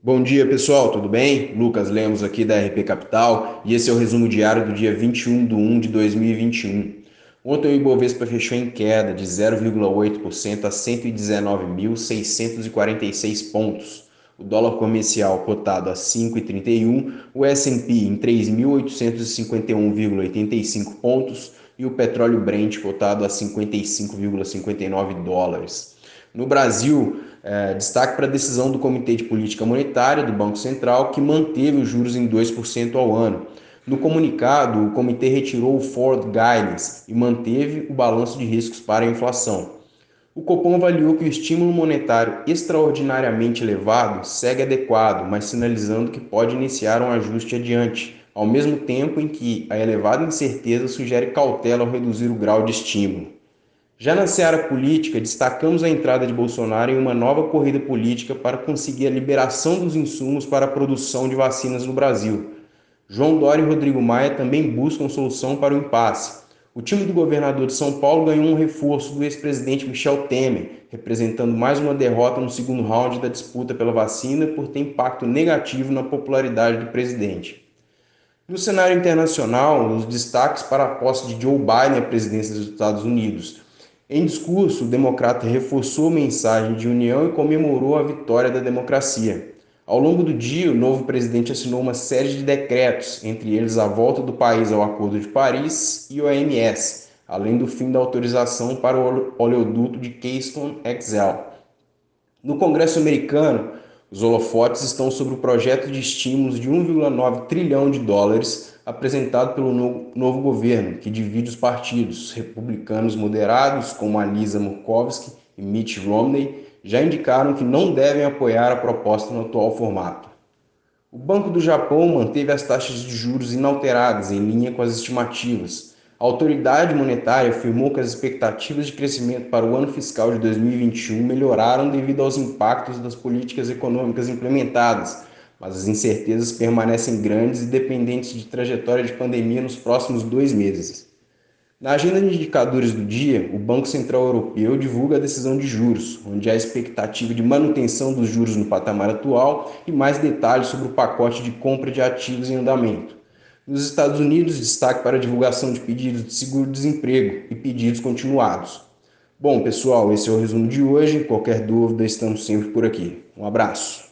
Bom dia pessoal, tudo bem? Lucas Lemos aqui da RP Capital e esse é o resumo diário do dia 21 de 1 de 2021. Ontem o Ibovespa fechou em queda de 0,8% a 119.646 pontos. O dólar comercial cotado a 5,31, o S&P em 3.851,85 pontos e o petróleo Brent cotado a 55,59 dólares. No Brasil, é, destaque para a decisão do Comitê de Política Monetária do Banco Central, que manteve os juros em 2% ao ano. No comunicado, o comitê retirou o Forward Guidance e manteve o balanço de riscos para a inflação. O Copom avaliou que o estímulo monetário extraordinariamente elevado segue adequado, mas sinalizando que pode iniciar um ajuste adiante, ao mesmo tempo em que a elevada incerteza sugere cautela ao reduzir o grau de estímulo. Já na seara política, destacamos a entrada de Bolsonaro em uma nova corrida política para conseguir a liberação dos insumos para a produção de vacinas no Brasil. João Dória e Rodrigo Maia também buscam solução para o impasse. O time do governador de São Paulo ganhou um reforço do ex-presidente Michel Temer, representando mais uma derrota no segundo round da disputa pela vacina por ter impacto negativo na popularidade do presidente. No cenário internacional, os destaques para a posse de Joe Biden à presidência dos Estados Unidos. Em discurso, o democrata reforçou a mensagem de união e comemorou a vitória da democracia. Ao longo do dia, o novo presidente assinou uma série de decretos, entre eles a volta do país ao Acordo de Paris e o além do fim da autorização para o oleoduto de Keystone XL. No Congresso americano, os holofotes estão sobre o projeto de estímulos de 1,9 trilhão de dólares apresentado pelo novo governo, que divide os partidos. Republicanos moderados, como Alisa Murkowski e Mitt Romney, já indicaram que não devem apoiar a proposta no atual formato. O Banco do Japão manteve as taxas de juros inalteradas, em linha com as estimativas. A autoridade monetária afirmou que as expectativas de crescimento para o ano fiscal de 2021 melhoraram devido aos impactos das políticas econômicas implementadas, mas as incertezas permanecem grandes e dependentes de trajetória de pandemia nos próximos dois meses. Na agenda de indicadores do dia, o Banco Central Europeu divulga a decisão de juros, onde há expectativa de manutenção dos juros no patamar atual e mais detalhes sobre o pacote de compra de ativos em andamento. Nos Estados Unidos, destaque para a divulgação de pedidos de seguro-desemprego e pedidos continuados. Bom, pessoal, esse é o resumo de hoje. Qualquer dúvida, estamos sempre por aqui. Um abraço.